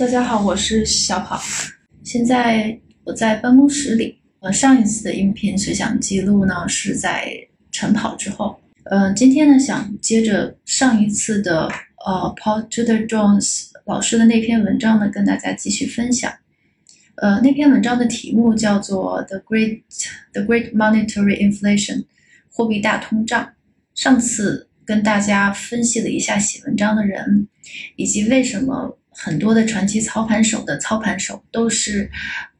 大家好，我是小跑。现在我在办公室里。呃，上一次的音频随想记录呢是在晨跑之后。呃，今天呢想接着上一次的呃 Paul Tudor Jones 老师的那篇文章呢跟大家继续分享。呃，那篇文章的题目叫做 The Great The Great Monetary Inflation，货币大通胀。上次跟大家分析了一下写文章的人，以及为什么。很多的传奇操盘手的操盘手都是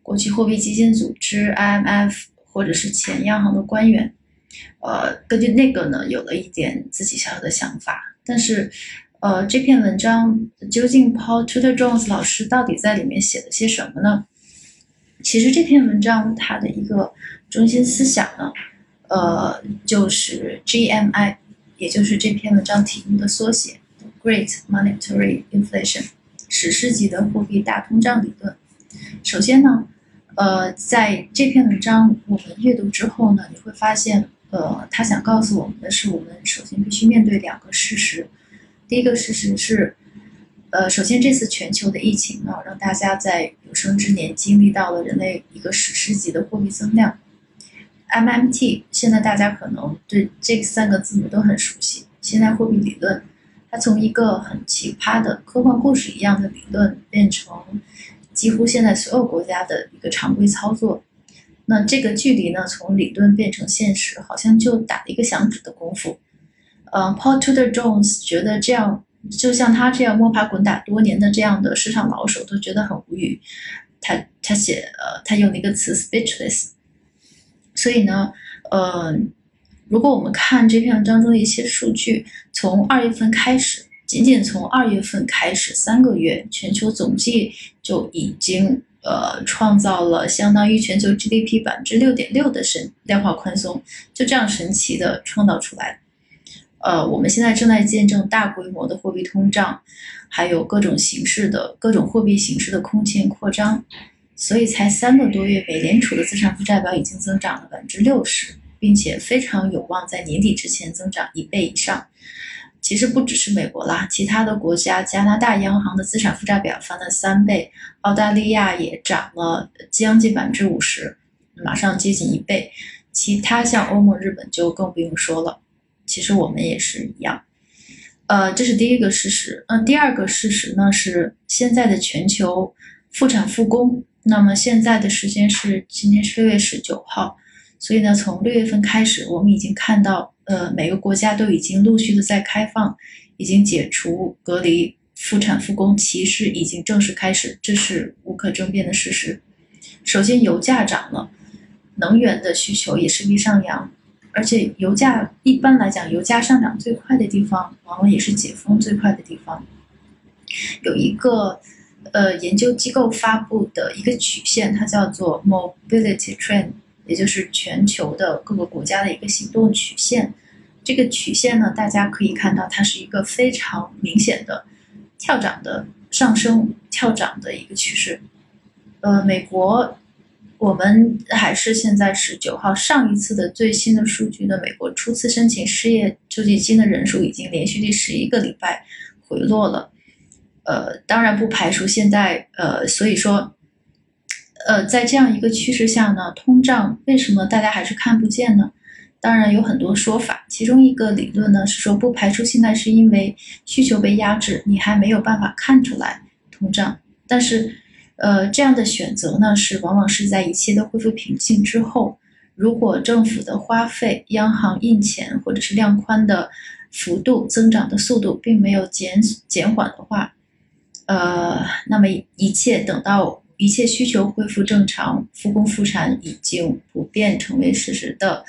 国际货币基金组织 （IMF） 或者是前央行的官员。呃，根据那个呢，有了一点自己小小的想法。但是，呃，这篇文章究竟 Paul Tudor Jones 老师到底在里面写了些什么呢？其实这篇文章它的一个中心思想呢，呃，就是 GMI，也就是这篇文章题目的缩写：Great Monetary Inflation。史诗级的货币大通胀理论。首先呢，呃，在这篇文章我们阅读之后呢，你会发现，呃，他想告诉我们的是，我们首先必须面对两个事实。第一个事实是，呃，首先这次全球的疫情呢，让大家在有生之年经历到了人类一个史诗级的货币增量。MMT，现在大家可能对这三个字母都很熟悉，现代货币理论。它从一个很奇葩的科幻故事一样的理论，变成几乎现在所有国家的一个常规操作。那这个距离呢，从理论变成现实，好像就打了一个响指的功夫。呃，Paul Tudor Jones 觉得这样，就像他这样摸爬滚打多年的这样的市场老手都觉得很无语。他他写呃，他用了一个词 speechless。所以呢，呃。如果我们看这篇文章中的一些数据，从二月份开始，仅仅从二月份开始三个月，全球总计就已经呃创造了相当于全球 GDP 百分之六点六的神量化宽松，就这样神奇的创造出来。呃，我们现在正在见证大规模的货币通胀，还有各种形式的各种货币形式的空前扩张，所以才三个多月，美联储的资产负债表已经增长了百分之六十。并且非常有望在年底之前增长一倍以上。其实不只是美国啦，其他的国家，加拿大央行的资产负债表翻了三倍，澳大利亚也涨了将近百分之五十，马上接近一倍。其他像欧盟、日本就更不用说了。其实我们也是一样。呃，这是第一个事实。嗯，第二个事实呢是现在的全球复产复工。那么现在的时间是今天是六月十九号。所以呢，从六月份开始，我们已经看到，呃，每个国家都已经陆续的在开放，已经解除隔离，复产复工，其实已经正式开始，这是无可争辩的事实。首先，油价涨了，能源的需求也势必上扬，而且油价一般来讲，油价上涨最快的地方，往往也是解封最快的地方。有一个呃研究机构发布的一个曲线，它叫做 Mobility Trend。也就是全球的各个国家的一个行动曲线，这个曲线呢，大家可以看到，它是一个非常明显的跳涨的上升、跳涨的一个趋势。呃，美国，我们还是现在是九号，上一次的最新的数据呢，美国初次申请失业救济金的人数已经连续第十一个礼拜回落了。呃，当然不排除现在，呃，所以说。呃，在这样一个趋势下呢，通胀为什么大家还是看不见呢？当然有很多说法，其中一个理论呢是说，不排除现在是因为需求被压制，你还没有办法看出来通胀。但是，呃，这样的选择呢是往往是在一切都恢复平静之后，如果政府的花费、央行印钱或者是量宽的幅度增长的速度并没有减减缓的话，呃，那么一切等到。一切需求恢复正常，复工复产已经普遍成为事实的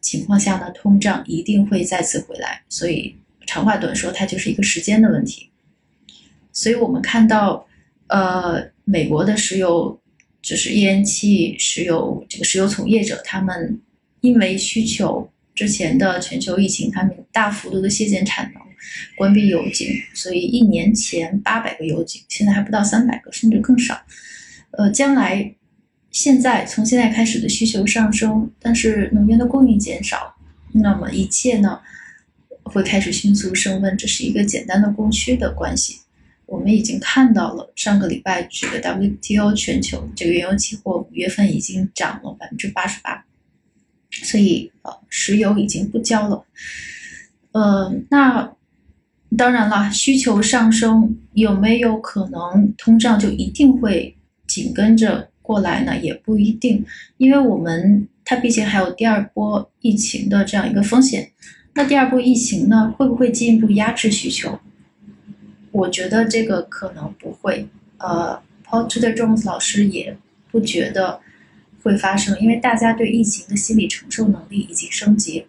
情况下呢，通胀一定会再次回来。所以长话短说，它就是一个时间的问题。所以我们看到，呃，美国的石油就是页岩气、石油这个石油从业者，他们因为需求之前的全球疫情，他们大幅度的削减产能。关闭油井，所以一年前八百个油井，现在还不到三百个，甚至更少。呃，将来现在从现在开始的需求上升，但是能源的供应减少，那么一切呢会开始迅速升温，这是一个简单的供需的关系。我们已经看到了上个礼拜这个 WTO 全球这个原油期货五月份已经涨了百分之八十八，所以呃石油已经不交了。呃，那当然了，需求上升有没有可能通胀就一定会紧跟着过来呢？也不一定，因为我们它毕竟还有第二波疫情的这样一个风险。那第二波疫情呢，会不会进一步压制需求？我觉得这个可能不会。呃，Paul Tudor Jones 老师也不觉得会发生，因为大家对疫情的心理承受能力已经升级。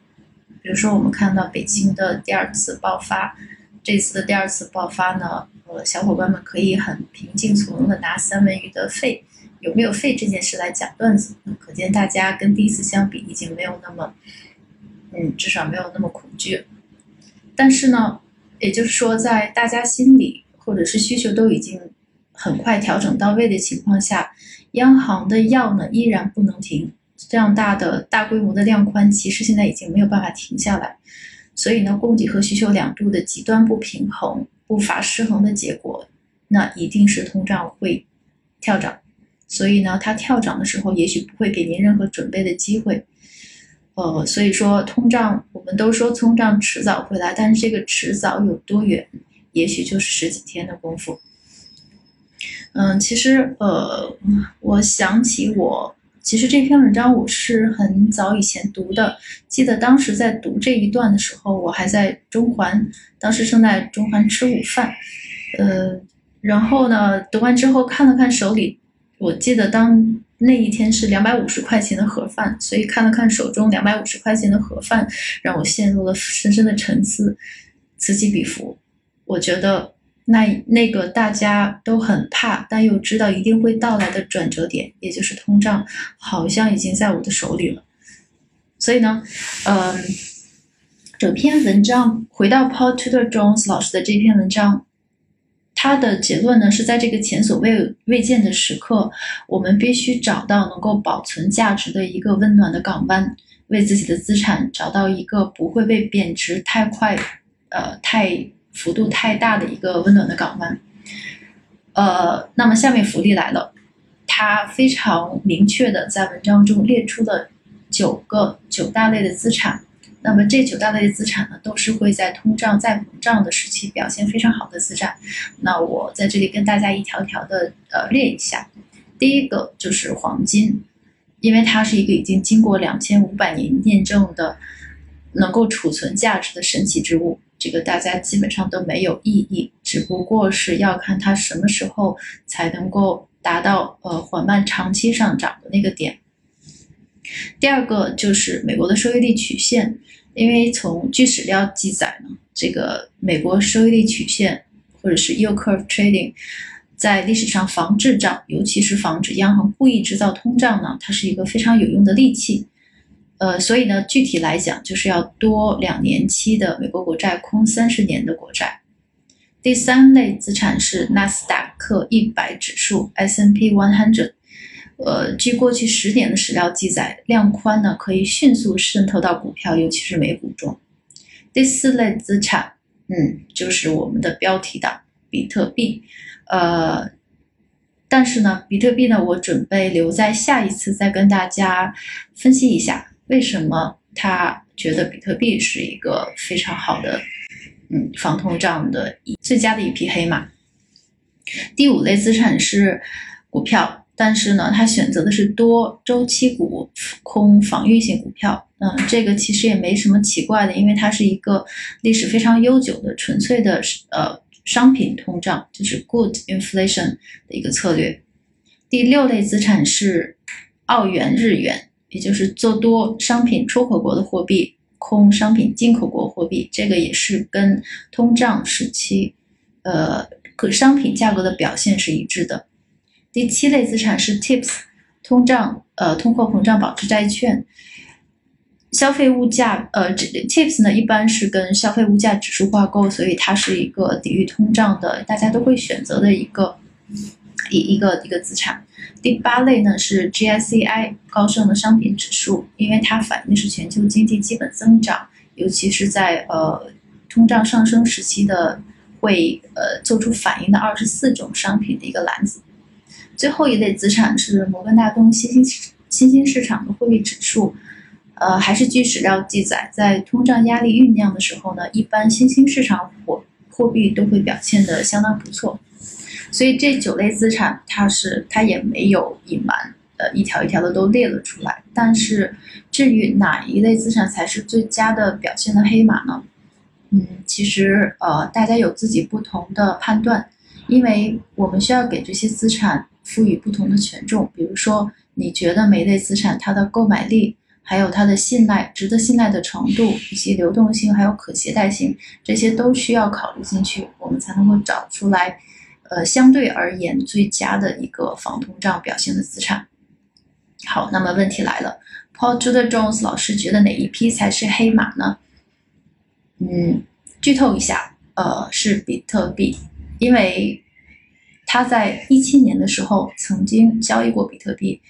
比如说，我们看到北京的第二次爆发。这次的第二次爆发呢，呃，小伙伴们可以很平静从容的拿三文鱼的肺有没有肺这件事来讲段子，可见大家跟第一次相比已经没有那么，嗯，至少没有那么恐惧。但是呢，也就是说，在大家心里或者是需求都已经很快调整到位的情况下，央行的药呢依然不能停。这样大的大规模的量宽，其实现在已经没有办法停下来。所以呢，供给和需求两度的极端不平衡、步伐失衡的结果，那一定是通胀会跳涨。所以呢，它跳涨的时候，也许不会给您任何准备的机会。呃，所以说通胀，我们都说通胀迟早会来，但是这个迟早有多远，也许就是十几天的功夫。嗯，其实呃，我想起我。其实这篇文章我是很早以前读的，记得当时在读这一段的时候，我还在中环，当时正在中环吃午饭，呃，然后呢，读完之后看了看手里，我记得当那一天是两百五十块钱的盒饭，所以看了看手中两百五十块钱的盒饭，让我陷入了深深的沉思，此起彼伏，我觉得。那那个大家都很怕，但又知道一定会到来的转折点，也就是通胀，好像已经在我的手里了。所以呢，嗯，整篇文章回到 Paul Tudor Jones 老师的这篇文章，他的结论呢是在这个前所未未见的时刻，我们必须找到能够保存价值的一个温暖的港湾，为自己的资产找到一个不会被贬值太快，呃，太。幅度太大的一个温暖的港湾，呃，那么下面福利来了，他非常明确的在文章中列出了九个九大类的资产，那么这九大类的资产呢，都是会在通胀再膨胀的时期表现非常好的资产，那我在这里跟大家一条条的呃列一下，第一个就是黄金，因为它是一个已经经过两千五百年验证的能够储存价值的神奇之物。这个大家基本上都没有异议，只不过是要看它什么时候才能够达到呃缓慢长期上涨的那个点。第二个就是美国的收益率曲线，因为从据史料记载呢，这个美国收益率曲线或者是 yield curve trading，在历史上防滞胀，尤其是防止央行故意制造通胀呢，它是一个非常有用的利器。呃，所以呢，具体来讲，就是要多两年期的美国国债空三十年的国债。第三类资产是纳斯达克一百指数 S n P One Hundred）。呃，据过去十年的史料记载，量宽呢可以迅速渗透到股票，尤其是美股中。第四类资产，嗯，就是我们的标题党比特币。呃，但是呢，比特币呢，我准备留在下一次再跟大家分析一下。为什么他觉得比特币是一个非常好的，嗯，防通胀的最佳的一匹黑马？第五类资产是股票，但是呢，他选择的是多周期股，空防御性股票。嗯，这个其实也没什么奇怪的，因为它是一个历史非常悠久的纯粹的呃商品通胀，就是 good inflation 的一个策略。第六类资产是澳元、日元。也就是做多商品出口国的货币，空商品进口国货币，这个也是跟通胀时期，呃，各商品价格的表现是一致的。第七类资产是 TIPS，通胀呃通货膨胀保值债券，消费物价呃这 TIPS 呢一般是跟消费物价指数挂钩，所以它是一个抵御通胀的，大家都会选择的一个一一个一个资产。第八类呢是 GSCI 高盛的商品指数，因为它反映是全球经济基本增长，尤其是在呃通胀上升时期的会呃做出反应的二十四种商品的一个篮子。最后一类资产是摩根大通新兴新兴市场的货币指数，呃，还是据史料记载，在通胀压力酝酿的时候呢，一般新兴市场货货币都会表现的相当不错。所以这九类资产，它是它也没有隐瞒，呃，一条一条的都列了出来。但是至于哪一类资产才是最佳的表现的黑马呢？嗯，其实呃，大家有自己不同的判断，因为我们需要给这些资产赋予不同的权重。比如说，你觉得每类资产它的购买力，还有它的信赖、值得信赖的程度，以及流动性还有可携带性，这些都需要考虑进去，我们才能够找出来，呃，相对而言最佳的一个防通胀表现的资产。好，那么问题来了，Paul Tudor Jones 老师觉得哪一批才是黑马呢？嗯，剧透一下，呃，是比特币，因为他在一七年的时候曾经交易过比特币，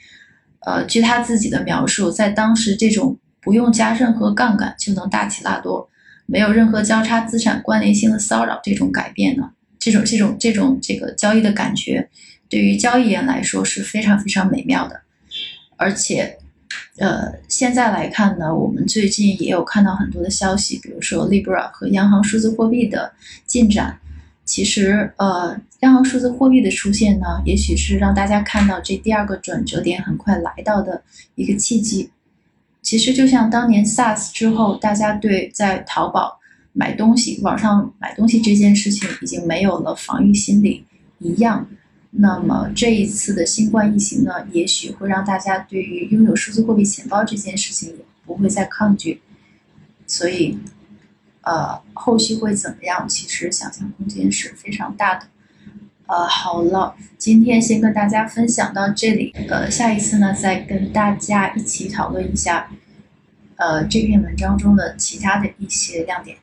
呃，据他自己的描述，在当时这种不用加任何杠杆就能大起大落，没有任何交叉资产关联性的骚扰这种改变呢，这种这种这种这个交易的感觉，对于交易员来说是非常非常美妙的，而且。呃，现在来看呢，我们最近也有看到很多的消息，比如说 Libra 和央行数字货币的进展。其实，呃，央行数字货币的出现呢，也许是让大家看到这第二个转折点很快来到的一个契机。其实就像当年 SARS 之后，大家对在淘宝买东西、网上买东西这件事情已经没有了防御心理一样。那么这一次的新冠疫情呢，也许会让大家对于拥有数字货币钱包这件事情也不会再抗拒，所以，呃，后续会怎么样？其实想象空间是非常大的。呃，好了，今天先跟大家分享到这里，呃，下一次呢再跟大家一起讨论一下，呃，这篇文章中的其他的一些亮点。